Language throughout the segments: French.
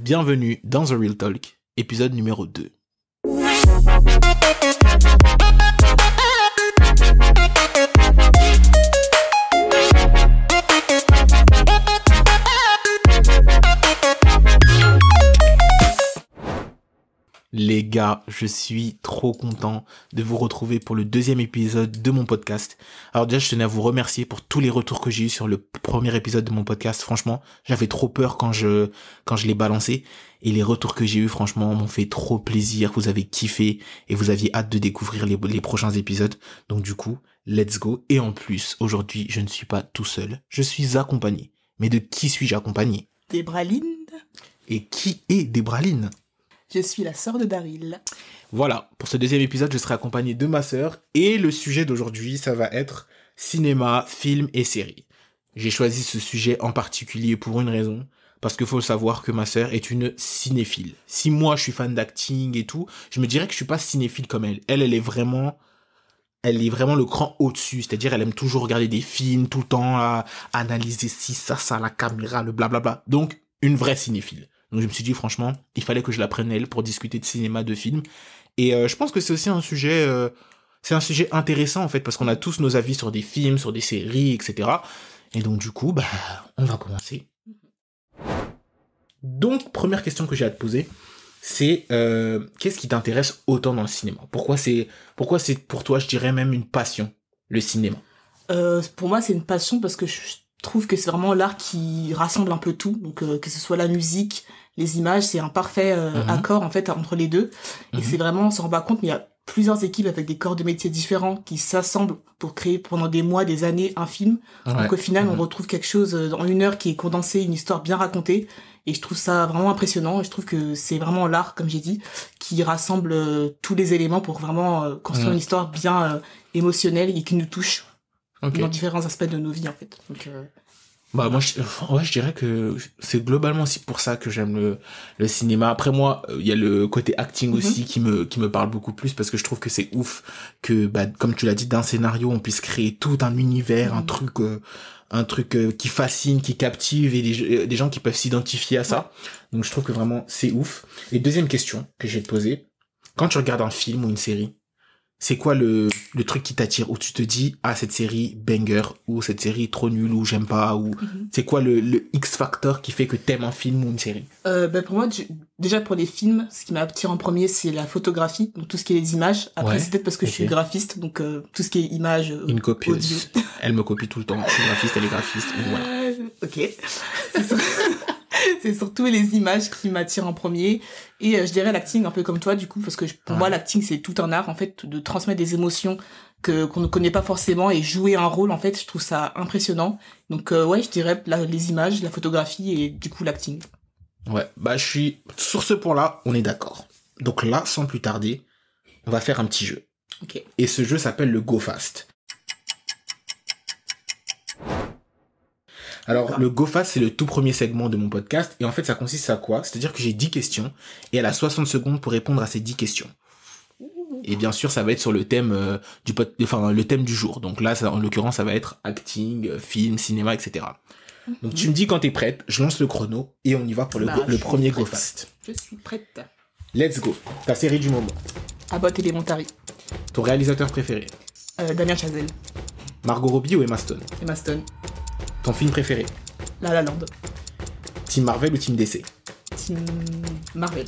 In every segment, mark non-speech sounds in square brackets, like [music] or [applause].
bienvenue dans The Real Talk, épisode numéro 2. Les gars, je suis trop content de vous retrouver pour le deuxième épisode de mon podcast. Alors déjà, je tenais à vous remercier pour tous les retours que j'ai eu sur le premier épisode de mon podcast. Franchement, j'avais trop peur quand je quand je l'ai balancé et les retours que j'ai eu franchement m'ont fait trop plaisir. Vous avez kiffé et vous aviez hâte de découvrir les, les prochains épisodes. Donc du coup, let's go. Et en plus, aujourd'hui, je ne suis pas tout seul. Je suis accompagné. Mais de qui suis-je accompagné? Débraline. Et qui est Débraline Je suis la sœur de Daryl. Voilà, pour ce deuxième épisode, je serai accompagné de ma sœur et le sujet d'aujourd'hui, ça va être cinéma, film et séries. J'ai choisi ce sujet en particulier pour une raison, parce qu'il faut savoir que ma sœur est une cinéphile. Si moi je suis fan d'acting et tout, je me dirais que je suis pas cinéphile comme elle. Elle, elle est vraiment elle est vraiment le cran au-dessus, c'est-à-dire elle aime toujours regarder des films tout le temps, à analyser si ça, ça, la caméra, le blablabla. Donc, une vraie cinéphile. Donc je me suis dit franchement, il fallait que je la prenne elle pour discuter de cinéma, de films. Et euh, je pense que c'est aussi un sujet, euh, c'est un sujet intéressant en fait parce qu'on a tous nos avis sur des films, sur des séries, etc. Et donc du coup, bah, on va commencer. Donc première question que j'ai à te poser, c'est euh, qu'est-ce qui t'intéresse autant dans le cinéma? Pourquoi c'est, pourquoi c'est pour toi, je dirais même une passion, le cinéma? Pour moi, c'est une passion parce que je trouve que c'est vraiment l'art qui rassemble un peu tout. Donc, euh, que ce soit la musique, les images, c'est un parfait euh, Mhm. accord en fait entre les deux. Et Mhm. c'est vraiment, on s'en rend pas compte, mais il y a plusieurs équipes avec des corps de métiers différents qui s'assemblent pour créer pendant des mois, des années un film. Donc au final, on Mhm. retrouve quelque chose euh, en une heure qui est condensé, une histoire bien racontée. Et je trouve ça vraiment impressionnant. Et je trouve que c'est vraiment l'art, comme j'ai dit, qui rassemble euh, tous les éléments pour vraiment construire une histoire bien euh, émotionnelle et qui nous touche Dans différents aspects de nos vies, en fait. Donc, euh, Bah moi, je, ouais, je dirais que c'est globalement aussi pour ça que j'aime le, le cinéma. Après moi, euh, il y a le côté acting Mhm. aussi qui me qui me parle beaucoup plus parce que je trouve que c'est ouf que bah comme tu l'as dit d'un scénario on puisse créer tout un univers, un Mhm. truc euh, un truc euh, qui fascine, qui captive et des, des gens qui peuvent s'identifier à ça. Donc je trouve que vraiment c'est ouf. Et deuxième question que je vais te poser, quand tu regardes un film ou une série, c'est quoi le, le truc qui t'attire où tu te dis ah cette série banger ou cette série trop nulle ou j'aime pas ou Mhm. c'est quoi le, le X factor qui fait que t'aimes un film ou une série? Euh, ben, pour moi, déjà pour les films, ce qui m'attire en premier, c'est la photographie, donc tout ce qui est les images. Après, Ouais, c'est peut-être parce que je suis graphiste, donc euh, tout ce qui est images, euh, Une copieuse. audio. [laughs] Elle me copie tout le temps. Je suis graphiste, elle est graphiste. voilà. [laughs] Ok. C'est [laughs] sur- c'est surtout les images qui m'attirent en premier. Et euh, je dirais l'acting un peu comme toi, du coup, parce que je- pour Ouais. moi, l'acting, c'est tout un art, en fait, de transmettre des émotions que qu'on ne connaît pas forcément et jouer un rôle, en fait, je trouve ça impressionnant. Donc, euh, ouais, je dirais la- les images, la photographie et du coup l'acting. Ouais, bah je suis sur ce point-là, on est d'accord. Donc là, sans plus tarder, on va faire un petit jeu. Et ce jeu s'appelle le Go Fast. Alors, le Go Fast, c'est le tout premier segment de mon podcast. Et en fait, ça consiste à quoi? C'est-à-dire que j'ai 10 questions et elle a 60 secondes pour répondre à ces 10 questions. Et bien sûr, ça va être sur le thème euh, du pod... enfin le thème du jour. Donc là, ça, en l'occurrence, ça va être acting, euh, film, cinéma, etc. Donc tu me dis quand t'es prête, je lance le chrono et on y va pour le, Bah, go- le premier Go prête. Fast. Je suis prête. Let's go. Ta série du moment. Abbott Elementary. Ton réalisateur préféré. Euh, Damien Chazelle. Margot Robbie ou Emma Stone? Emma Stone. Ton film préféré. La La Land. Team Marvel ou Team DC. Team Marvel.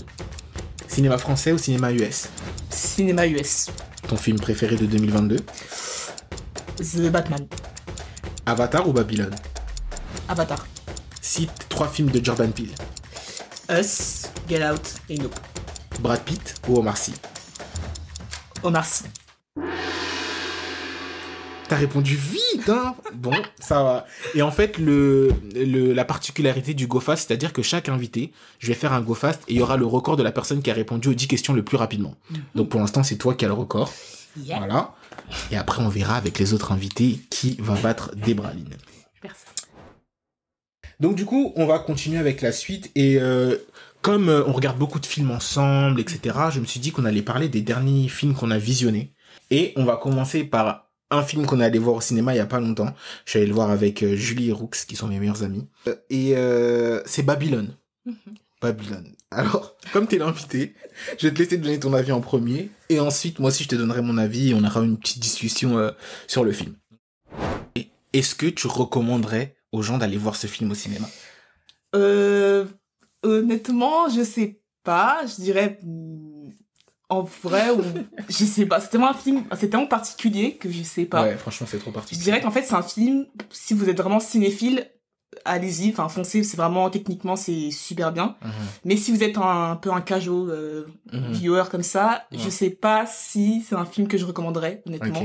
Cinéma français ou cinéma US. Cinéma US. Ton film préféré de 2022. The Batman. Avatar ou Babylone. Avatar. Cite trois films de Jordan Peele. Us. Get Out. Et Nope. Brad Pitt ou Omar Sy. Omar Sy. T'as répondu vite, hein Bon, ça va. Et en fait, le, le la particularité du GoFast, c'est-à-dire que chaque invité, je vais faire un GoFast et il y aura le record de la personne qui a répondu aux 10 questions le plus rapidement. Donc pour l'instant, c'est toi qui as le record. Yeah. Voilà. Et après, on verra avec les autres invités qui va battre Débraline. Personne. Donc du coup, on va continuer avec la suite et euh, comme euh, on regarde beaucoup de films ensemble, etc., je me suis dit qu'on allait parler des derniers films qu'on a visionnés. Et on va commencer par un film qu'on est allé voir au cinéma il y a pas longtemps. Je suis allé le voir avec euh, Julie et Roux, qui sont mes meilleurs amis. Euh, Et euh, c'est Babylone. Mhm. Babylone. Alors, [laughs] comme t'es l'invité, je vais te laisser donner ton avis en premier, et ensuite, moi aussi, je te donnerai mon avis, et on aura une petite discussion euh, sur le film. Est-ce que tu recommanderais aux gens d'aller voir ce film au cinéma? Euh, honnêtement, je sais pas. Je dirais en vrai ou [laughs] je sais pas. C'est tellement un film, c'est tellement particulier que je sais pas. Ouais, franchement, c'est trop Je particulier. dirais qu'en fait c'est un film. Si vous êtes vraiment cinéphile, allez-y. Enfin foncez. C'est vraiment techniquement c'est super bien. Mhm, Mais si vous êtes un, un peu un casual euh, mhm. viewer comme ça, Ouais. je sais pas si c'est un film que je recommanderais honnêtement.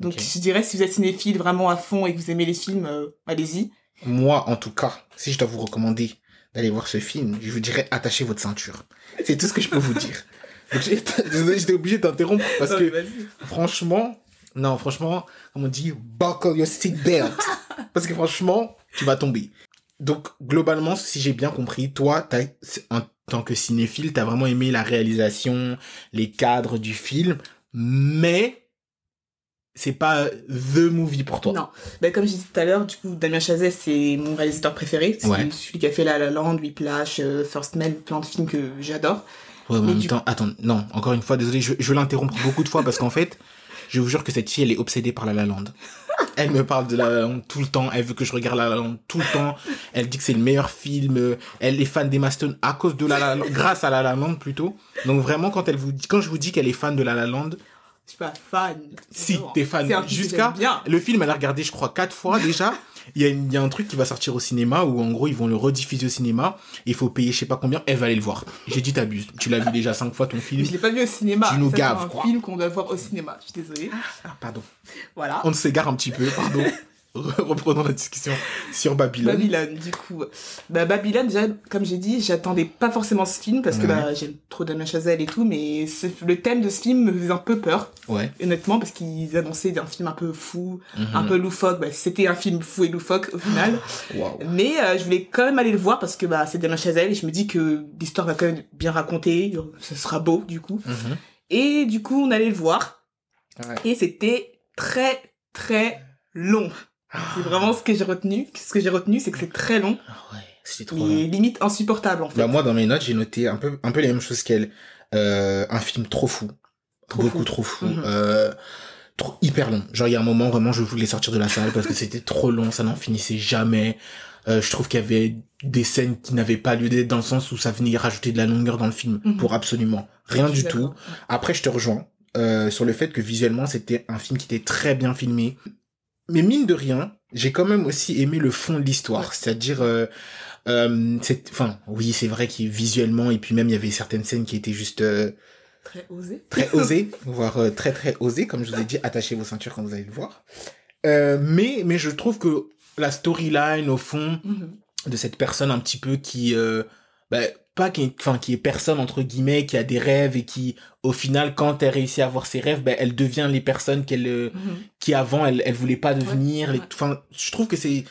Donc je dirais si vous êtes cinéphile vraiment à fond et que vous aimez les films, euh, allez-y. Moi, en tout cas, si je dois vous recommander d'aller voir ce film, je vous dirais attachez votre ceinture. C'est tout ce que je peux vous dire. [laughs] Donc, [laughs] j'étais obligé de t'interrompre parce que franchement, non, franchement, comme on dit, buckle your seatbelt. [laughs] Parce que franchement, tu vas tomber. Donc, globalement, si j'ai bien compris, toi, t'as, en tant que cinéphile, t'as vraiment aimé la réalisation, les cadres du film, mais c'est pas the movie pour toi. Non. Ben, comme j'ai dit tout à l'heure, du coup, Damien Chazelle, c'est mon réalisateur préféré. C'est Ouais. celui qui a fait La La Land, Whiplash, euh, First Man, plein de films que j'adore. Ouais, mais en même du- temps, attends, non, encore une fois, désolé, je, je l'interrompre beaucoup de fois parce qu'en fait, je vous jure que cette fille, elle est obsédée par La La Land. Elle me parle de La La Land tout le temps, elle veut que je regarde La La Land tout le temps, elle dit que c'est le meilleur film, elle est fan d'Emma Stone à cause de La La Land, grâce à La La Land plutôt. Donc vraiment, quand elle vous dit, quand je vous dis qu'elle est fan de La La Land, Je suis pas fan. si, t'es fan. Jusqu'à, le film, elle a regardé, je crois, quatre fois déjà. [laughs] Il y, a une- il y a un truc qui va sortir au cinéma où en gros ils vont le rediffuser au cinéma. Il faut payer je sais pas combien. Elle va aller le voir. J'ai dit t'abuses. Tu l'as vu déjà cinq fois ton film. Mais je l'ai pas vu au cinéma. Tu nous gaves, C'est un film qu'on doit voir au cinéma. Je suis désolée. Ah, pardon. Voilà. On s'égare un petit peu, pardon. [laughs] Reprenons la discussion sur Babylone. Babylone, du coup. Bah, Babylone, déjà, comme j'ai dit, j'attendais pas forcément ce film parce que Ouais. bah, j'aime trop Damien Chazelle et tout, mais le thème de ce film me faisait un peu peur, Ouais. honnêtement, parce qu'ils annonçaient un film un peu fou, Mhm. un peu loufoque. Bah, c'était un film fou et loufoque au final. [laughs] Waouh. Mais euh, je voulais quand même aller le voir parce que bah, c'est Damien Chazelle et je me dis que l'histoire va quand même bien raconter, ce sera beau du coup. Mhm. Et du coup, on allait le voir Ouais. et c'était très très long. C'est vraiment ce que j'ai retenu. Ce que j'ai retenu, c'est que c'est très long, Ah ouais, c'était trop mais long. limite insupportable en fait. Bah moi dans mes notes j'ai noté un peu un peu les mêmes choses qu'elle. Euh, un film trop fou, Trop beaucoup fou. trop fou, Mhm. euh, trop hyper long. Genre il y a un moment vraiment je voulais sortir de la salle parce que c'était trop long, ça n'en finissait jamais. Euh, je trouve qu'il y avait des scènes qui n'avaient pas lieu d'être dans le sens où ça venait rajouter de la longueur dans le film Mhm. pour absolument rien du tout. Après, je te rejoins euh, sur le fait que visuellement, c'était un film qui était très bien filmé. Mais mine de rien, j'ai quand même aussi aimé le fond de l'histoire. Ouais. C'est-à-dire, euh, euh, enfin, oui, c'est vrai qu'il visuellement, et puis même, il y avait certaines scènes qui étaient juste euh, Très osé. très [laughs] osées, voire euh, très très osées, comme je vous ai dit, attachez vos ceintures quand vous allez le voir. Euh, mais, mais je trouve que la storyline, au fond, Mhm. de cette personne un petit peu qui euh, bah, pas qui enfin qui est personne entre guillemets qui a des rêves et qui au final quand elle réussit à avoir ses rêves bah, elle devient les personnes qu'elle euh, Mhm. qui avant elle elle voulait pas devenir ouais. enfin je trouve que c'est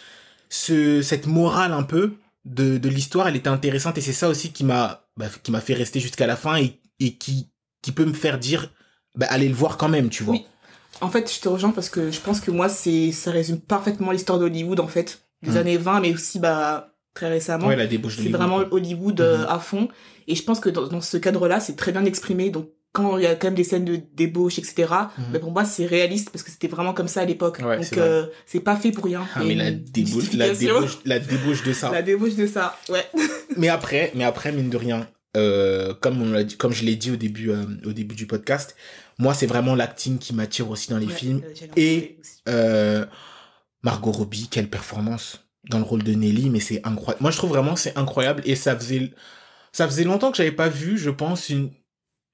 ce cette morale un peu de de l'histoire elle était intéressante et c'est ça aussi qui m'a bah, qui m'a fait rester jusqu'à la fin et et qui qui peut me faire dire bah allez le voir quand même tu vois Oui. En fait, je te rejoins parce que je pense que moi, c'est ça résume parfaitement l'histoire d'Hollywood en fait, des Mhm. années 20, mais aussi bah très récemment. ouais la débauche de c'est vraiment. Hollywood euh, Mhm. à fond. Et je pense que dans, dans ce cadre-là, c'est très bien exprimé. Donc quand il y a quand même des scènes de débauche, etc. Mhm. bah, pour moi, c'est réaliste parce que c'était vraiment comme ça à l'époque. Ouais, Donc c'est euh, pas fait pour rien. ah mais la débauche la justification. débauche la débauche de ça [laughs] La débauche de ça, ouais. [laughs] mais après, mais après, mine de rien, euh, comme on dit, comme je l'ai dit au début, euh, au début du podcast, moi, c'est vraiment l'acting qui m'attire aussi dans les Ouais, films. Et- Margot Robbie, quelle performance dans le rôle de Nelly, mais c'est incroyable. Moi, je trouve vraiment c'est incroyable et ça faisait, ça faisait longtemps que j'avais pas vu, je pense, une,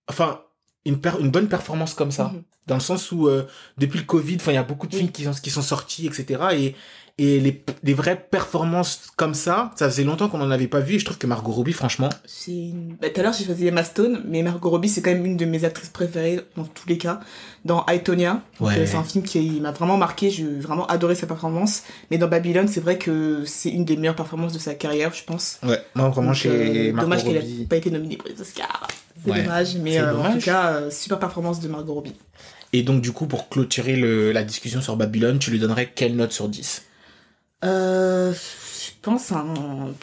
enfin, une, per- une bonne performance comme ça. Mhm. Dans le sens où, euh, depuis le Covid, enfin, il y a beaucoup de Oui. films qui sont, qui sont sortis, etc. Et, et les, les vraies performances comme ça, ça faisait longtemps qu'on en avait pas vu et je trouve que Margot Robbie, franchement, C'est une... bah, tout à l'heure, j'ai choisi Emma Stone, mais Margot Robbie, c'est quand même une de mes actrices préférées dans tous les cas. Dans Aitonia, donc, Ouais. euh, c'est un film qui m'a vraiment marqué, j'ai vraiment adoré sa performance. Mais dans Babylone, c'est vrai que c'est une des meilleures performances de sa carrière, je pense. Ouais, moi vraiment Donc, chez euh, Margot dommage qu'elle Robbie. ait pas été nominée pour les Oscars. C'est Ouais, dommage, mais euh, en tout cas, euh, super performance de Margot Robbie. Et donc du coup, pour clôturer le, la discussion sur Babylone, tu lui donnerais quelle note sur 10 Euh, je pense un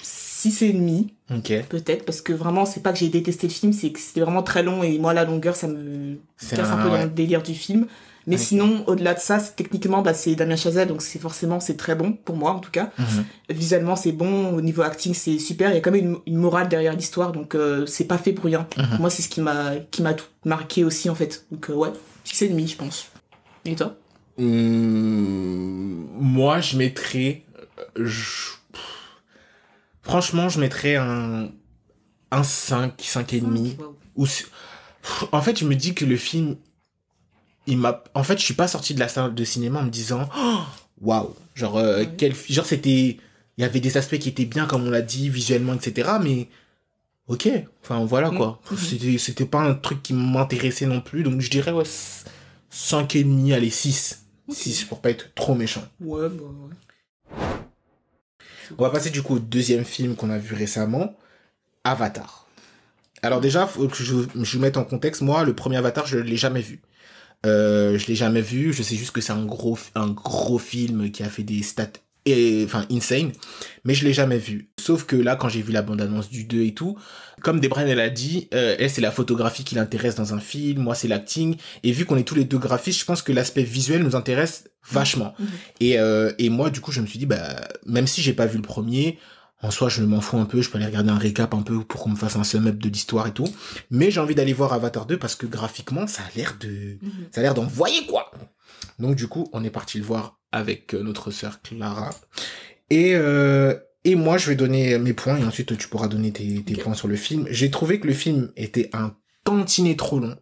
6 et demi, Ok. peut-être, parce que vraiment, c'est pas que j'ai détesté le film, c'est que c'était vraiment très long et moi, la longueur, ça me casse un, un- peu ouais. dans le délire du film. Mais sinon, au-delà de ça, techniquement, bah, c'est Damien Chazelle, donc c'est forcément, c'est très bon, pour moi, en tout cas. Mhm. Visuellement, c'est bon, au niveau acting, c'est super. Il y a quand même une, une morale derrière l'histoire, donc euh, c'est pas fait pour rien. Mhm. Moi, c'est ce qui m'a qui m'a tout marqué aussi, en fait. Donc, euh, ouais, 6 et demi, je pense. Et toi? Hum, moi, je mettrais. Je- Franchement, je mettrais un. Un 5, 5 et demi. Wow. Ou En fait, je me dis que le film. Il m'a. En fait, je suis pas sorti de la salle de cinéma en me disant. Oh, Waouh! Genre, euh, quel. Genre, c'était. Il y avait des aspects qui étaient bien, comme on l'a dit, visuellement, etc. Mais. Ok. Enfin, voilà quoi. Mhm. C'était, c'était pas un truc qui m'intéressait non plus. Donc, je dirais, ouais, 5 et demi, allez, 6. Ok. 6 pour pas être trop méchant. Ouais, bah ouais. On va passer du coup au deuxième film qu'on a vu récemment, Avatar. Alors déjà, faut que je, vous mette en contexte. Moi, le premier Avatar, je l'ai jamais vu. Euh, je l'ai jamais vu. Je sais juste que c'est un gros film qui a fait des stats, et, enfin, insane. Mais je l'ai jamais vu. Sauf que là, quand j'ai vu la bande-annonce du 2 et tout, comme Debran, elle a dit, euh, elle, c'est la photographie qui l'intéresse dans un film. Moi, c'est l'acting. Et vu qu'on est tous les deux graphistes, je pense que l'aspect visuel nous intéresse vachement. Mhm. Et, euh, et moi, du coup, je me suis dit, bah, même si j'ai pas vu le premier, en soi, je m'en fous un peu, je peux aller regarder un récap un peu pour qu'on me fasse un sum-up de l'histoire et tout. Mais j'ai envie d'aller voir Avatar 2 parce que graphiquement, ça a l'air de, Mhm. ça a l'air d'envoyer quoi. Donc du coup, on est parti le voir avec euh, notre sœur Clara. Et, euh, et moi, je vais donner mes points et ensuite tu pourras donner tes, points sur le film. J'ai trouvé que le film était un tantinet trop long.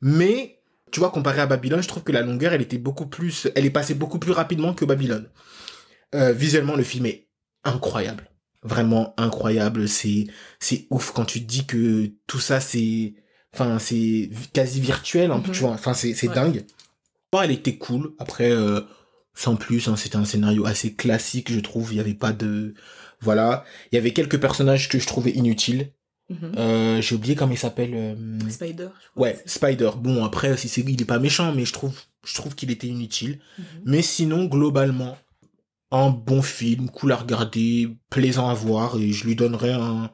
Mais, tu vois, comparé à Babylone, je trouve que la longueur, elle était beaucoup plus, elle est passée beaucoup plus rapidement que Babylone. Euh, visuellement, le film est incroyable. Vraiment incroyable. C'est, c'est ouf quand tu te dis que tout ça, c'est, enfin, c'est quasi virtuel, Mhm. tu vois. Enfin, c'est, c'est Ouais. dingue. Bon, elle était cool. Après, euh, sans plus, hein, c'était un scénario assez classique, je trouve. Il y avait pas de, voilà. Il y avait quelques personnages que je trouvais inutiles. Mhm. Euh, j'ai oublié comment il s'appelle. euh, Spider, je crois. Ouais, Spider. Bon, après, si c'est, il est pas méchant, mais je trouve, je trouve qu'il était inutile. Mhm. Mais sinon, globalement, un bon film, cool à regarder, plaisant à voir, et je lui donnerais un,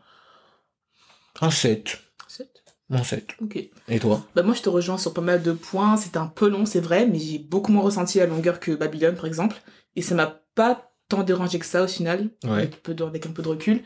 un 7. Un 7. Ok. Et toi? Bah moi je te rejoins sur pas mal de points, c'était un peu long c'est vrai, mais j'ai beaucoup moins ressenti la longueur que Babylone par exemple, et ça m'a pas tant dérangé que ça au final, Ouais. avec, peu de- avec un peu de recul.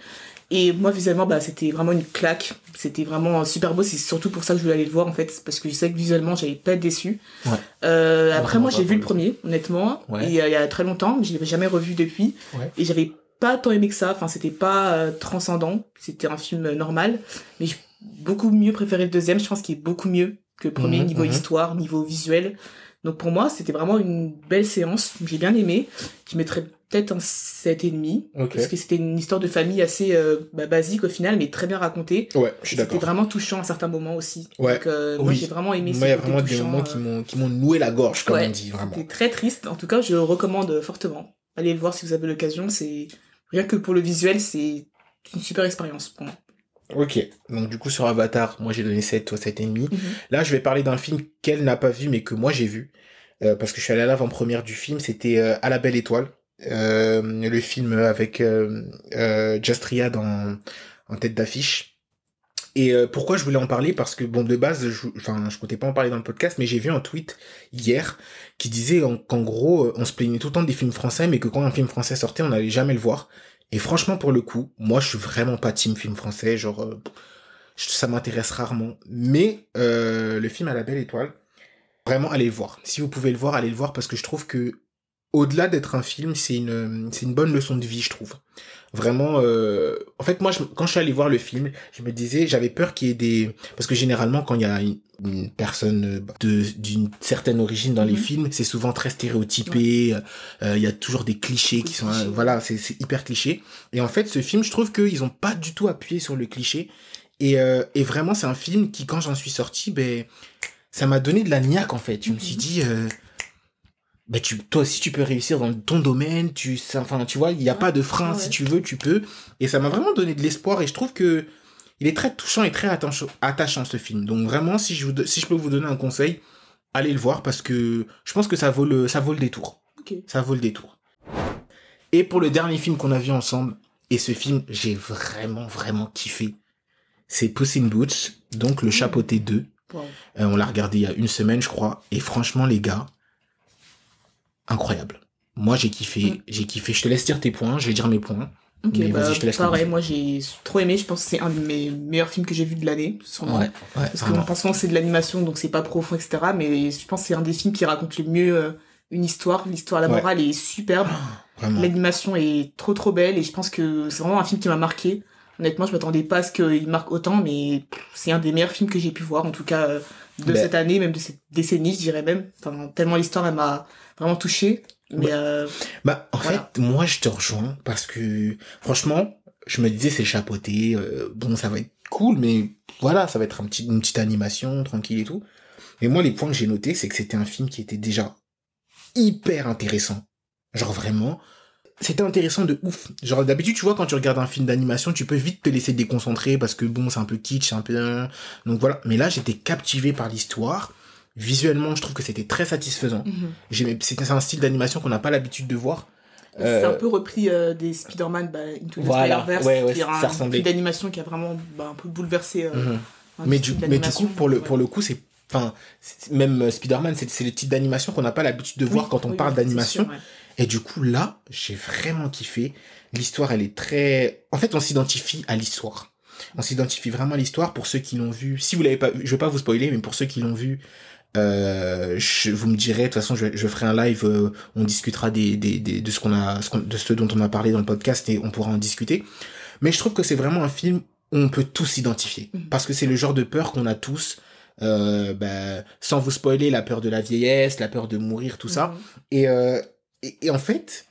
Et moi visuellement bah c'était vraiment une claque, c'était vraiment super beau, c'est surtout pour ça que je voulais aller le voir en fait, parce que je sais que visuellement j'allais pas être déçu. Ouais. Euh, après moi j'ai vu le premier honnêtement, Ouais. et, euh, il y a très longtemps, mais je l'avais jamais revu depuis, Ouais. et j'avais pas tant aimé que ça, enfin c'était pas euh, transcendant, c'était un film normal, mais j'ai beaucoup mieux préféré le deuxième, je pense qu'il est beaucoup mieux que le premier Mhm, niveau mhm. histoire, niveau visuel. Donc pour moi, c'était vraiment une belle séance, j'ai bien aimé. Je mettrais peut-être un 7,5 Ok. parce que c'était une histoire de famille assez euh, bah, basique au final, mais très bien racontée. Ouais, je suis C'était d'accord. vraiment touchant à certains moments aussi. Ouais. Donc euh, moi j'ai vraiment aimé Moi, il y a vraiment des moments euh, qui m'ont, qui m'ont noué la gorge, comme ouais, on dit, vraiment. C'était très triste. En tout cas, je le recommande fortement. Allez le voir si vous avez l'occasion. C'est rien que pour le visuel, c'est une super expérience pour moi. Ok. Donc, du coup, sur Avatar, moi, j'ai donné 7, toi, 7,5. Mhm. Là, je vais parler d'un film qu'elle n'a pas vu, mais que moi, j'ai vu. Euh, parce que je suis allé à l'avant-première du film. C'était euh, À la belle étoile. Euh, le film avec euh, euh, Justria dans, en tête d'affiche. Et euh, pourquoi je voulais en parler? Parce que, bon, de base, je, enfin, je comptais pas en parler dans le podcast, mais j'ai vu un tweet hier qui disait en- qu'en gros, on se plaignait tout le temps des films français, mais que quand un film français sortait, on n'allait jamais le voir. Et franchement, pour le coup, moi, je suis vraiment pas team film français. Genre, euh, ça m'intéresse rarement. Mais euh, le film à la belle étoile, vraiment, allez le voir. Si vous pouvez le voir, allez le voir parce que je trouve que au-delà d'être un film, c'est une, c'est une bonne leçon de vie, je trouve. Vraiment, euh, en fait, moi, je- quand je suis allé voir le film, je me disais, j'avais peur qu'il y ait des, parce que généralement, quand il y a une, une personne euh, de, d'une certaine origine dans les Mhm. films, c'est souvent très stéréotypé, euh, il y a toujours des clichés qui sont, clichés, euh, voilà, c'est, c'est hyper cliché. Et en fait, ce film, je trouve qu'ils ont pas du tout appuyé sur le cliché. Et, euh, et vraiment, c'est un film qui, quand j'en suis sorti, ben, ça m'a donné de la niaque, en fait. Je me suis Mhm. dit, ben, tu, toi aussi, tu peux réussir dans ton domaine, tu, enfin, tu vois, il n'y a pas de frein. ouais. Si tu veux, tu peux. Et ça m'a vraiment donné de l'espoir. Et je trouve que il est très touchant et très attachant, ce film. Donc vraiment, si je, vous, si je peux vous donner un conseil, allez le voir parce que je pense que ça vaut le, ça vaut le détour. Ça vaut le détour. Et pour le dernier film qu'on a vu ensemble, Et ce film, j'ai vraiment, vraiment kiffé. C'est Puss in Boots, donc le chapeauté 2. Wow. Euh, on l'a regardé il y a une semaine, je crois. Et franchement, les gars, incroyable. Moi, j'ai kiffé. Mm. J'ai kiffé. Je te laisse dire tes points. Je vais dire mes points. Ok, Mais bah, vas-y, je te laisse pareil, moi j'ai trop aimé, je pense que c'est un de mes meilleurs films que j'ai vu de l'année, sûrement. ouais, Parce que pas souvent c'est de l'animation, donc c'est pas profond, etc. Mais je pense que c'est un des films qui raconte le mieux euh, une histoire. L'histoire, la Ouais. morale est superbe. [gasps] L'animation est trop trop belle et je pense que c'est vraiment un film qui m'a marqué. Honnêtement, je m'attendais pas à ce qu'il marque autant, mais c'est un des meilleurs films que j'ai pu voir, en tout cas euh, de Ben. cette année, même de cette décennie, je dirais même. Enfin, tellement l'histoire, elle m'a vraiment touchée. Mais euh, Bah, en Voilà. fait, moi, je te rejoins parce que, franchement, je me disais, c'est chapeauté, euh, bon, ça va être cool, mais voilà, ça va être un petit, une petite animation, tranquille et tout. Mais moi, les points que j'ai notés, c'est que c'était un film qui était déjà hyper intéressant. Genre vraiment, c'était intéressant de ouf. Genre d'habitude, tu vois, quand tu regardes un film d'animation, tu peux vite te laisser déconcentrer parce que bon, c'est un peu kitsch, c'est un peu... Donc voilà. Mais là, j'étais captivé par l'histoire. Visuellement, je trouve que c'était très satisfaisant. mhm. J'aimais- C'était un style d'animation qu'on n'a pas l'habitude de voir. C'est Euh, un peu repris euh, des Spider-Man bah, Into the Voilà, Spider-Verse, ouais, ouais, qui est ça un ressemblait. d'animation qui a vraiment bah, un peu bouleversé. euh, Mhm. un Mais du, mais du coup, pour le, Ouais. pour le coup, c'est, enfin, même euh, Spider-Man, c'est, c'est le type d'animation qu'on n'a pas l'habitude de voir Oui, quand on oui, parle oui, d'animation. sûr. Et du coup, là, j'ai vraiment kiffé. L'histoire, elle est très, en fait, on s'identifie à l'histoire. On s'identifie vraiment à l'histoire pour ceux qui l'ont vu. Si vous l'avez pas vu, je vais pas vous spoiler, mais pour ceux qui l'ont vu, euh, je, vous me direz, de toute façon, je, je ferai un live, euh, on discutera des, des, des- de ce qu'on a, ce qu'on- de ce dont on a parlé dans le podcast et on pourra en discuter. Mais je trouve que c'est vraiment un film où on peut tous s'identifier. Mhm. Parce que c'est le genre de peur qu'on a tous, euh, bah, sans vous spoiler, la peur de la vieillesse, la peur de mourir, tout ça. Mhm. Et, et, et en fait,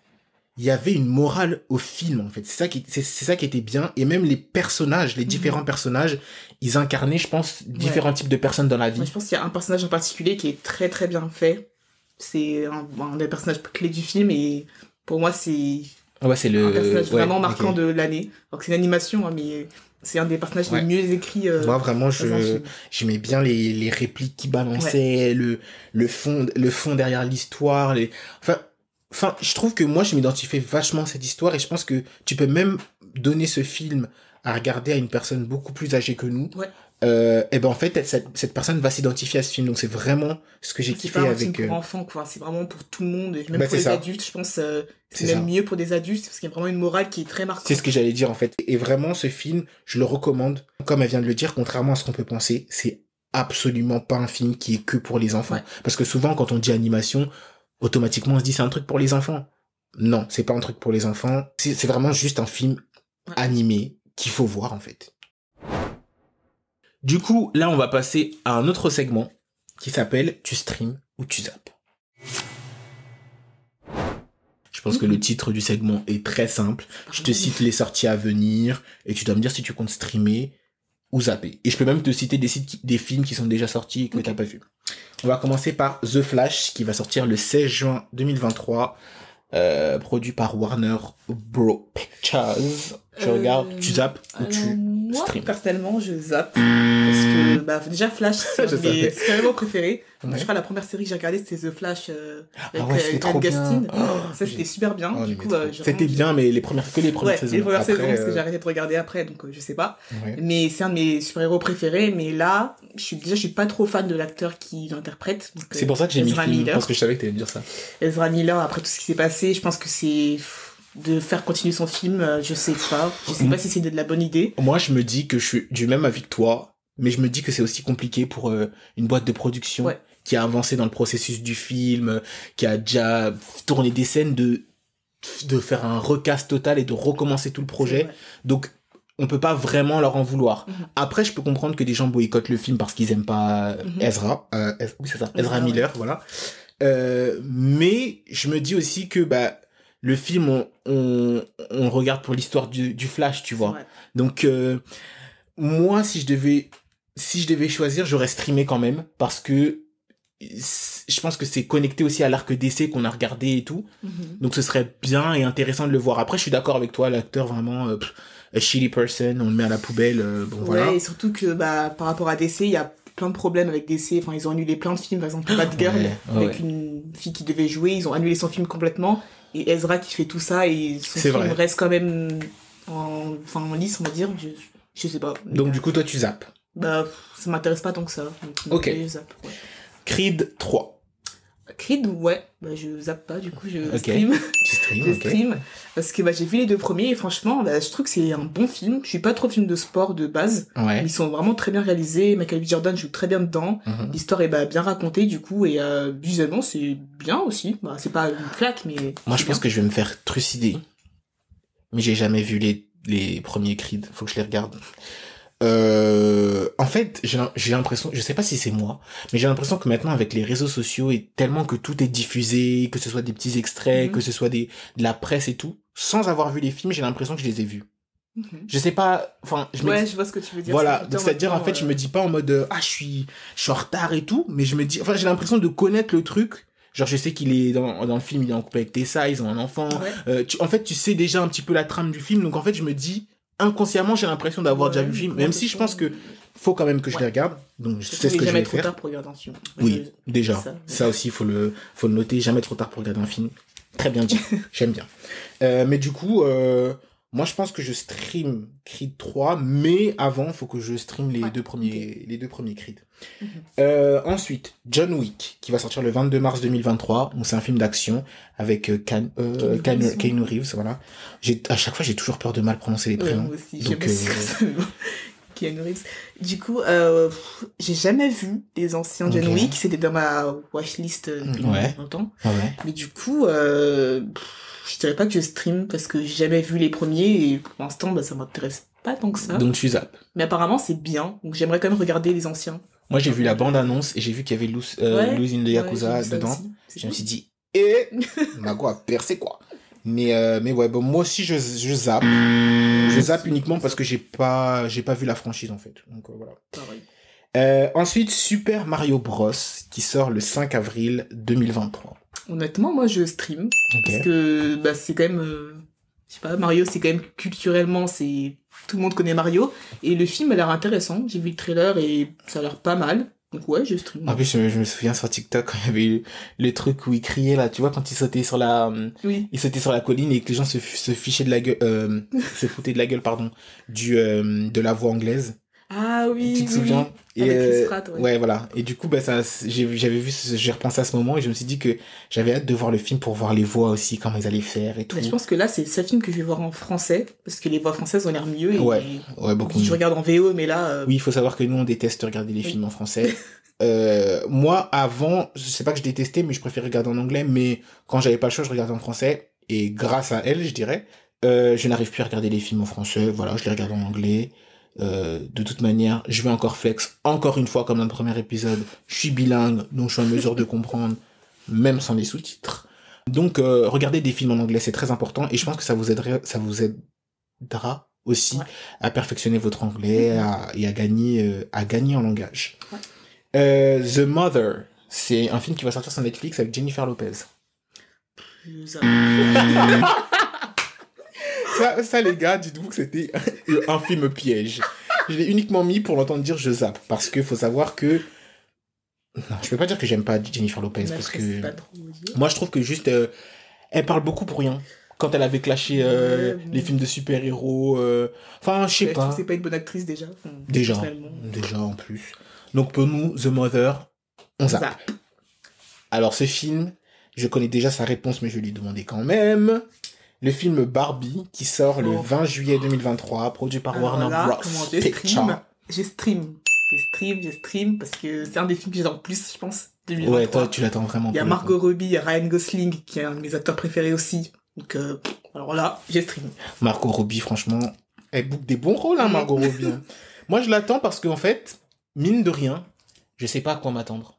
il y avait une morale au film, en fait. C'est ça qui, c'est, c'est ça qui était bien. Et même les personnages, les Mhm. différents personnages, ils incarnaient, je pense, différents types de personnes dans la vie. Moi, je pense qu'il y a un personnage en particulier qui est très très bien fait. C'est un, un des personnages clés du film et pour moi c'est ouais, c'est le, un personnage ouais, vraiment marquant de l'année. Donc c'est une animation, hein, mais c'est un des personnages Ouais. les mieux écrits. euh, Moi, vraiment, je, j'aimais bien les, les répliques qui balançaient, le, le fond, le fond derrière l'histoire, les, enfin, enfin, je trouve que moi, je m'identifiais vachement à cette histoire et je pense que tu peux même donner ce film à regarder à une personne beaucoup plus âgée que nous. Ouais. Euh, et ben, en fait, cette, cette personne va s'identifier à ce film. Donc, c'est vraiment ce que j'ai C'est kiffé pas un avec, film pour euh, enfants, quoi. C'est vraiment pour tout le monde, même Bah, pour c'est les ça. adultes. Je pense euh, c'est C'est même ça. mieux pour des adultes parce qu'il y a vraiment une morale qui est très marquante. C'est ce que j'allais dire en fait. Et vraiment, ce film, je le recommande. Comme elle vient de le dire, contrairement à ce qu'on peut penser, c'est absolument pas un film qui est que pour les enfants. Ouais. Parce que souvent, quand on dit animation, automatiquement, on se dit c'est un truc pour les enfants. Non, c'est pas un truc pour les enfants. C'est vraiment juste un film animé qu'il faut voir en fait. Du coup, là, on va passer à un autre segment qui s'appelle Tu stream ou tu zappes. Je pense que le titre du segment est très simple. Je te cite les sorties à venir et tu dois me dire si tu comptes streamer ou zapper. Et je peux même te citer des, sites qui- des films qui sont déjà sortis et que Ok. t'as pas vu. On va commencer par The Flash qui va sortir le 16 juin 2023, euh, produit par Warner Bros Pictures. Tu Euh, regardes, tu zappes ou tu moi, stream. personnellement, je zappe. Parce que, bah, déjà, Flash, c'est [laughs] mes mes préférés. Ouais. Je crois la première série que j'ai regardée, c'était The Flash euh, avec Ah ouais, c'était euh, trop bien. Oh, ça, c'était super bien. Oh, du mais coup, euh, C'était vraiment- bien, mais les premières, que les premières Ouais, saisons. les premières Après, saisons, parce que euh, j'ai arrêté de regarder après, donc euh, je sais pas. ouais. Mais c'est un de mes super-héros préférés. Mais là, je suis, déjà, je suis pas trop fan de l'acteur qui l'interprète. C'est euh, pour ça que j'ai mis Ezra Miller. parce que je savais que t'allais me dire ça. Ezra Miller, après tout ce qui s'est passé, je pense que c'est de faire continuer son film, euh, je sais pas. Je sais pas si c'est de la bonne idée. Moi, je me dis que je suis du même avis que toi, mais je me dis que c'est aussi compliqué pour euh, une boîte de production Ouais. qui a avancé dans le processus du film, euh, qui a déjà tourné des scènes de de faire un recast total et de recommencer tout le projet. Donc on peut pas vraiment leur en vouloir. Mhm. Après, je peux comprendre que des gens boycottent le film parce qu'ils aiment pas Mhm. Ezra. Euh, oui, c'est ça. Ezra, ouais. Miller, voilà. Euh, mais je me dis aussi que bah le film, on, on, on regarde pour l'histoire du, du Flash, tu vois. Ouais. Donc euh, moi, si je devais, si je devais choisir, j'aurais streamé quand même parce que je pense que c'est connecté aussi à l'arc DC qu'on a regardé et tout. Mhm. Donc ce serait bien et intéressant de le voir. Après, je suis d'accord avec toi, l'acteur vraiment euh, pff, a shitty person, on le met à la poubelle. euh, bon voilà. Et surtout que bah, par rapport à DC, il y a plein de problèmes avec DC. Enfin, ils ont annulé plein de films, par exemple Bad [gasps] Girl, Ouais, ouais, avec une fille qui devait jouer, ils ont annulé son film complètement. Et Ezra qui fait tout ça, et son film vrai. reste quand même en, enfin, en lice, on va dire. Je, je sais pas. Donc du coup, toi, tu zappes. Bah, ça m'intéresse pas tant que ça. Donc, Ok. je zappe, ouais. Creed 3. Creed, ouais. Bah, je zappe pas, du coup, je stream. Tu stream, [laughs] je stream. Parce que bah, j'ai vu les deux premiers et franchement, bah, je trouve que c'est un bon film. Je suis pas trop film de sport de base. Ouais. Ils sont vraiment très bien réalisés. Michael B. Jordan joue très bien dedans. Mhm. L'histoire est bah, bien racontée, du coup, et euh, visuellement, c'est bien aussi. Bah, c'est pas une claque, mais. Moi, je pense que je vais me faire trucider. Mais j'ai jamais vu les, les premiers Creed. Faut que je les regarde. Euh, en fait, j'ai l'impression, je sais pas si c'est moi, mais j'ai l'impression que maintenant avec les réseaux sociaux et tellement que tout est diffusé, que ce soit des petits extraits, Mhm. que ce soit des de la presse et tout, sans avoir vu les films, j'ai l'impression que je les ai vus. Mhm. Je sais pas, enfin, je me Ouais, dis- je vois ce que tu veux dire. voilà, donc c'est-à-dire en fait, je euh, me dis pas en mode ah je suis je suis en retard et tout, mais je me dis enfin j'ai l'impression de connaître le truc. Genre je sais qu'il est dans dans le film, il est en couple avec Tessa, ils ont un enfant. Ouais. Euh, tu, en fait, tu sais déjà un petit peu la trame du film, donc en fait, je me dis inconsciemment, j'ai l'impression d'avoir déjà vu le film, même si je pense que faut quand même que je Ouais. les regarde. Donc C'est ce que je jamais vais trop faire. tard pour regarder un film. Oui, Je- déjà. ça, aussi, faut le, faut le noter. Jamais trop tard pour regarder un film. Très bien dit. [laughs] J'aime bien. Euh, mais du coup, euh, moi, je pense que je stream Creed 3, mais avant, faut que je stream les Ouais, deux premiers, les deux premiers Creed. Mhm. Euh, ensuite, John Wick, qui va sortir le 22 mars 2023. Donc, c'est un film d'action avec euh, Can, euh, Keanu Reeves, Keanu Reeves, voilà. À chaque fois, j'ai toujours peur de mal prononcer les Ouais, prénoms. moi aussi, Donc, Keanu Reeves. Du coup, euh, j'ai jamais vu les anciens John. Wick. C'était dans ma watchlist euh, depuis Ouais. longtemps. Ah ouais. Mais du coup, euh, je dirais pas que je stream parce que j'ai jamais vu les premiers et pour l'instant, bah, ça m'intéresse pas tant que ça. Donc, tu zappes. Mais apparemment, c'est bien. Donc j'aimerais quand même regarder les anciens. Moi, j'ai vu la bande-annonce et j'ai vu qu'il y avait Luz, euh, Ouais, Luz in the Yakuza dedans. Je me suis dit, et [laughs] ma quoi, percé quoi. Mais euh, mais ouais, bon, moi aussi je, je zappe. Je zappe uniquement parce que j'ai pas j'ai pas vu la franchise en fait. Donc euh, voilà. Pareil. Euh, ensuite Super Mario Bros qui sort le 5 avril 2023. Honnêtement, moi, je stream. Parce que bah, c'est quand même... euh, je sais pas, Mario, c'est quand même culturellement, c'est... Tout le monde connaît Mario. Et le film a l'air intéressant. J'ai vu le trailer et ça a l'air pas mal. Donc ouais, je stream. En plus je, me- je me souviens sur TikTok quand il y avait eu le truc où il criait là, tu vois quand il sautait sur la euh, Oui. il sautait sur la colline et que les gens se, se fichaient de la gueule euh, [laughs] se foutaient de la gueule pardon du euh, de la voix anglaise. Ah oui, tu te oui, souviens oui. Avec Chris euh, Pratt, ouais. ouais. voilà et du coup bah ça j'ai j'avais vu j'ai repensé à ce moment et je me suis dit que j'avais hâte de voir le film pour voir les voix aussi comment ils allaient faire et tout Mais je pense que là, c'est le seul film que je vais voir en français, parce que les voix françaises ont l'air mieux. Et Ouais, ouais beaucoup Je regarde en VO, mais là, euh, oui il faut savoir que nous on déteste regarder les Oui. films en français [laughs] euh, moi avant je sais pas que je détestais mais je préférais regarder en anglais mais quand j'avais pas le choix je regardais en français et grâce à elle je dirais euh, je n'arrive plus à regarder les films en français voilà je les regarde en anglais Euh, de toute manière, je vais encore flex, encore une fois, comme dans le premier épisode. Je suis bilingue, donc je suis en mesure de comprendre, même sans les sous-titres. Donc, euh, regardez des films en anglais, c'est très important, et je pense que ça vous aiderait, ça vous aidera aussi Ouais. à perfectionner votre anglais à- et à gagner, euh, à gagner en langage. Ouais. Euh, The Mother, c'est un film qui va sortir sur Netflix avec Jennifer Lopez. [laughs] ça- les gars, dites-vous que c'était [laughs] un film piège. Je l'ai uniquement mis pour l'entendre dire je zappe. Parce que faut savoir que. Non, je peux pas dire que j'aime pas Jennifer Lopez. parce que. Moi, je trouve que juste. euh, elle parle beaucoup pour rien. Quand elle avait clashé euh, Ouais, les films de super-héros. euh, Enfin, je sais pas. c'est pas une bonne actrice déjà. Enfin, Déjà. Déjà, en plus. Donc, pour nous, The Mother, on zappe. Zap. Alors, ce film, je connais déjà sa réponse, mais je vais lui demander quand même. Le film Barbie, qui sort le Oh. 20 juillet 2023, produit par Alors Warner là, Bros. comment stream Je stream. Je stream, je stream, parce que c'est un des films que j'adore le plus, je pense. 2023. Ouais, toi, tu l'attends vraiment. Il y a. Margot Robbie, il y a Ryan Gosling, qui est un de mes acteurs préférés aussi. Donc, euh, alors là, j'ai stream. Margot Robbie, franchement, elle boucle des bons rôles, hein. Margot Robbie. hein. [laughs] Moi, je l'attends parce qu'en fait, mine de rien, je sais pas à quoi m'attendre.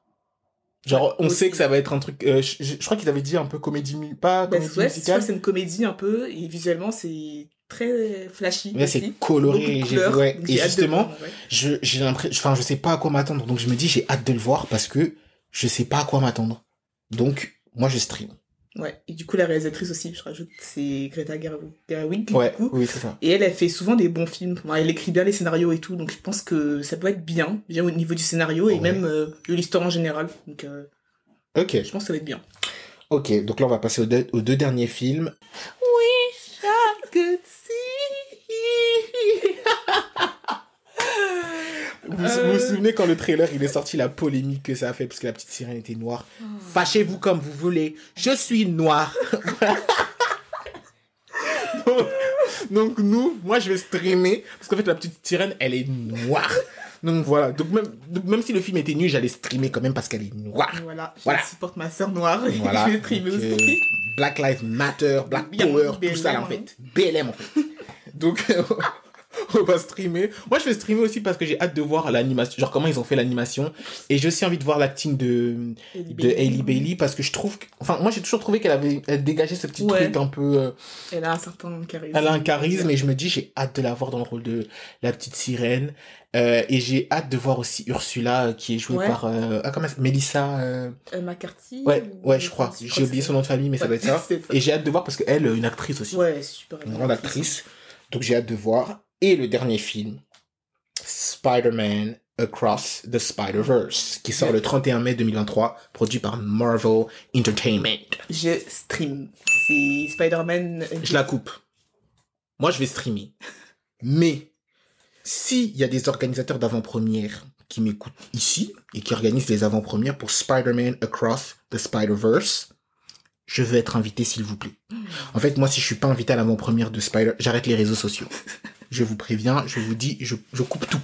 Genre, on Aussi. sait que ça va être un truc. euh, je, crois qu'ils avaient dit un peu comédie, pas Bah, comédie ouais, musicale. c'est une comédie un peu, et visuellement, c'est très flashy. Ouais, c'est coloré. Couleurs, ouais. Et justement, voir, ouais. je, j'ai l'impression, enfin, je sais pas à quoi m'attendre. Donc, je me dis, j'ai hâte de le voir parce que je sais pas à quoi m'attendre. Donc, moi, je stream. Ouais, et du coup, la réalisatrice aussi, je rajoute, c'est Greta Gerwig, Ouais, du coup. oui, c'est ça. Et elle, elle fait souvent des bons films. Enfin, elle écrit bien les scénarios et tout, donc je pense que ça peut être bien, bien au niveau du scénario et Ouais. même euh, de l'histoire en général. Donc, euh, Ok, je pense que ça va être bien. ok. Donc là, on va passer aux aux deux derniers films. Vous vous vous souvenez quand le trailer il est sorti, la polémique que ça a fait parce que la petite sirène était noire. Fâchez-vous comme vous voulez. Je suis noir. [laughs] donc, donc nous, moi je vais streamer parce qu'en fait la petite sirène elle est noire. Donc voilà. Donc même, donc même si le film était nul, j'allais streamer quand même parce qu'elle est noire. Voilà, je Voilà. supporte ma sœur noire. et [laughs] Voilà. je vais streamer Donc, euh, aussi. Black Lives Matter, Black Power, tout ça en hein. fait. BLM en fait. Donc [laughs] [laughs] on va streamer. Moi je vais streamer aussi parce que j'ai hâte de voir l'animation, genre comment ils ont fait l'animation. Et j'ai aussi envie de voir l'acting de de Hailey Bailey parce que je trouve, que- enfin moi j'ai toujours trouvé qu'elle avait elle dégageait ce petit Ouais. truc un peu. euh, Elle a un certain charisme. elle a un charisme et je me dis j'ai hâte de la voir dans le rôle de la petite sirène. Euh, et j'ai hâte de voir aussi Ursula euh, qui est jouée Ouais. par euh, ah comment Melissa. euh, Euh, McCarthy Ouais, ou- ouais, je crois. J'ai oublié son nom de famille, mais ça doit être [laughs] ça. Et j'ai hâte de voir parce qu'elle, une actrice aussi. Ouais, super. Une grande actrice. Donc j'ai hâte de voir. Et le dernier film, Spider-Man Across the Spider-Verse, qui sort le 31 mai 2023, produit par Marvel Entertainment. Je stream. C'est Spider-Man. Je la coupe. Moi, je vais streamer. Mais, s'il y a des organisateurs d'avant-première qui m'écoutent ici et qui organisent les avant-premières pour Spider-Man Across the Spider-Verse, je veux être invité, s'il vous plaît. En fait, moi, si je suis pas invité à l'avant-première de Spider, j'arrête les réseaux sociaux. [laughs] Je vous préviens, je vous dis, je, je coupe tout.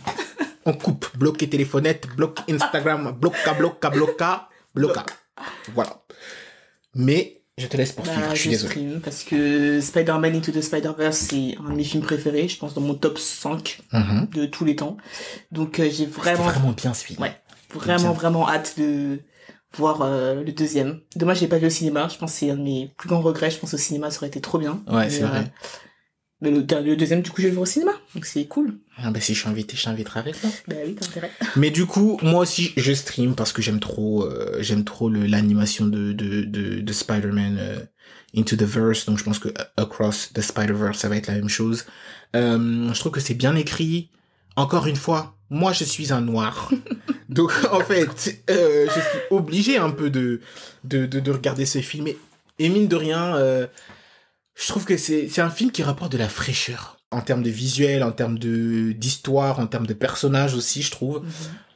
On coupe. Bloquer téléphonette, bloque Instagram, bloca, bloca, bloca, bloca. Voilà. Mais, je te laisse poursuivre. Bah, je suis désolé. parce que Spider-Man Into the Spider-Verse, c'est un de mes films préférés, je pense dans mon top 5 Mhm. de tous les temps. Donc euh, j'ai vraiment, vraiment bien film. Ouais. vraiment, vraiment hâte de voir euh, le deuxième. Dommage, j'ai pas vu au cinéma. Je pense que c'est un de mes plus grands regrets. Je pense au cinéma, ça aurait été trop bien. Ouais, c'est euh, vrai. Mais le, le deuxième, du coup, je vais le voir au cinéma. Donc c'est cool. Ah bah si je suis invité, je t'inviterai avec toi. Bah oui, t'as intérêt. [laughs] Mais du coup, moi aussi, je stream parce que j'aime trop, euh, j'aime trop l'animation de, de, de, de Spider-Man euh, Into the Verse. Donc je pense que euh, Across the Spider-Verse, ça va être la même chose. Euh, je trouve que c'est bien écrit. Encore une fois, moi je suis un noir. [laughs] Donc en fait, je suis obligé un peu de, de, de, de regarder ce film. Et, et mine de rien, je trouve que c'est c'est un film qui rapporte de la fraîcheur. En termes de visuel, en termes de d'histoire, en termes de personnages aussi, je trouve.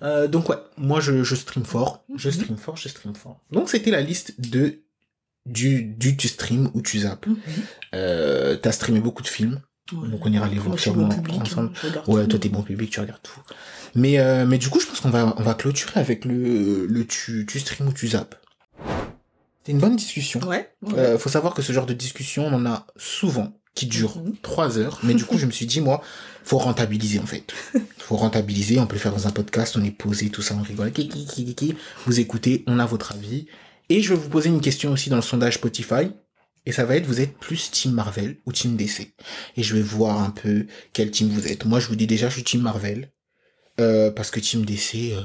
Euh, donc ouais, moi je, je stream fort, je Mhm. stream fort, je stream fort. Donc c'était la liste de du du tu stream ou tu zappes. Euh, T'as streamé beaucoup de films, Donc, on ira les voir sûrement bon public, ensemble. hein, regarde ouais, tout. toi t'es bon public, tu regardes tout. Mais euh, mais du coup je pense qu'on va on va clôturer avec le le tu tu stream ou tu zappes. C'était une bonne discussion. Ouais. ouais. Euh, faut savoir que ce genre de discussion, on en a souvent qui durent Mhm. trois heures. Mais du coup, je me suis dit, moi, faut rentabiliser, en fait. [laughs] Faut rentabiliser, on peut le faire dans un podcast, on est posé, tout ça, on rigole. Vous écoutez, on a votre avis. Et je vais vous poser une question aussi dans le sondage Spotify. Et ça va être, vous êtes plus Team Marvel ou Team DC Et je vais voir un peu quel team vous êtes. Moi, je vous dis déjà, je suis Team Marvel. Euh, parce que Team DC... euh,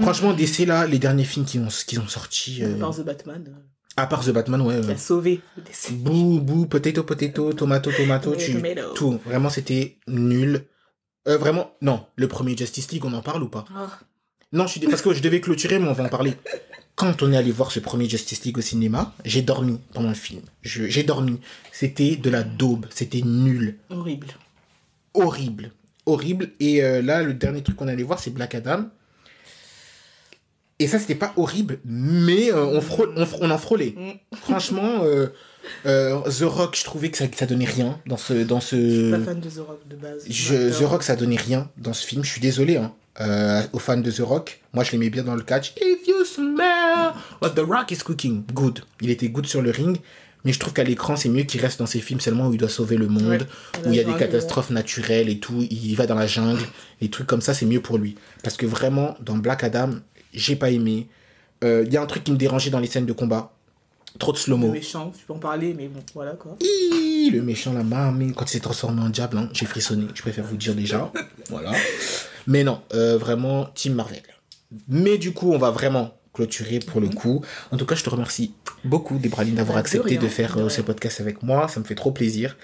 Franchement, DC, là, les derniers films qui ont, qui ont sorti... euh, Par The Batman, euh, à part The Batman, ouais. qui a sauvé le décès. Bou, bou, potato, potato, tomato, tomato, tu... tomato. Tout. Vraiment, c'était nul. Euh, vraiment, non. Le premier Justice League, on en parle ou pas? Ah, Non, je suis parce que je devais clôturer, mais on va en parler. Quand on est allé voir ce premier Justice League au cinéma, j'ai dormi pendant le film. Je- J'ai dormi. C'était de la daube. C'était nul. horrible. Horrible. Horrible. Et euh, là, le dernier truc qu'on allait voir, c'est Black Adam. Et ça, c'était pas horrible, mais euh, on, frôle- on, en frôlait. Mm. [laughs] Franchement, euh, euh, The Rock, je trouvais que ça, que ça donnait rien dans ce... Dans Je suis pas ce... fan de The Rock de base. Je. The Rock, ça donnait rien dans ce film. Je suis désolé, hein. Aux fans de The Rock. Moi, je l'aimais bien dans le catch. If you smell what The Rock is cooking. Good. Il était good sur le ring. Mais je trouve qu'à l'écran, c'est mieux qu'il reste dans ses films seulement où il doit sauver le monde, Ouais. où il y a des catastrophes naturelles et tout. Il va dans la jungle. Les trucs comme ça, c'est mieux pour lui. Parce que vraiment, dans Black Adam, j'ai pas aimé. Euh, Il y a un truc qui me dérangeait dans les scènes de combat. Trop de Le slow-mo. méchant, tu peux en parler, mais bon, voilà quoi. Le méchant la mamie quand il s'est transformé en diable hein, j'ai frissonné je préfère vous dire déjà [laughs] voilà mais non euh, vraiment Team Marvel mais du coup on va vraiment clôturer pour le coup. En tout cas je te remercie beaucoup Debraline d'avoir de accepté de, faire de euh, ce podcast avec moi. Ça me fait trop plaisir.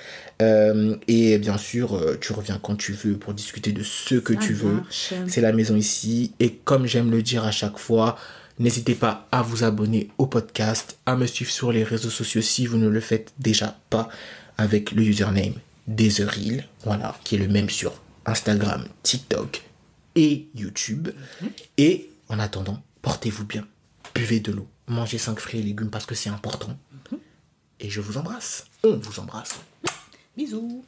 Euh, et bien sûr euh, tu reviens quand tu veux pour discuter de ce que Ça tu veux. c'est la maison ici. Et comme j'aime le dire à chaque fois, n'hésitez pas à vous abonner au podcast, à me suivre sur les réseaux sociaux si vous ne le faites déjà pas avec le username Deseril, voilà, qui est le même sur Instagram, TikTok et YouTube. Et en attendant, Portez-vous bien. Buvez de l'eau. Mangez 5 fruits et légumes parce que c'est important. Mhm. Et je vous embrasse. On vous embrasse. Bisous.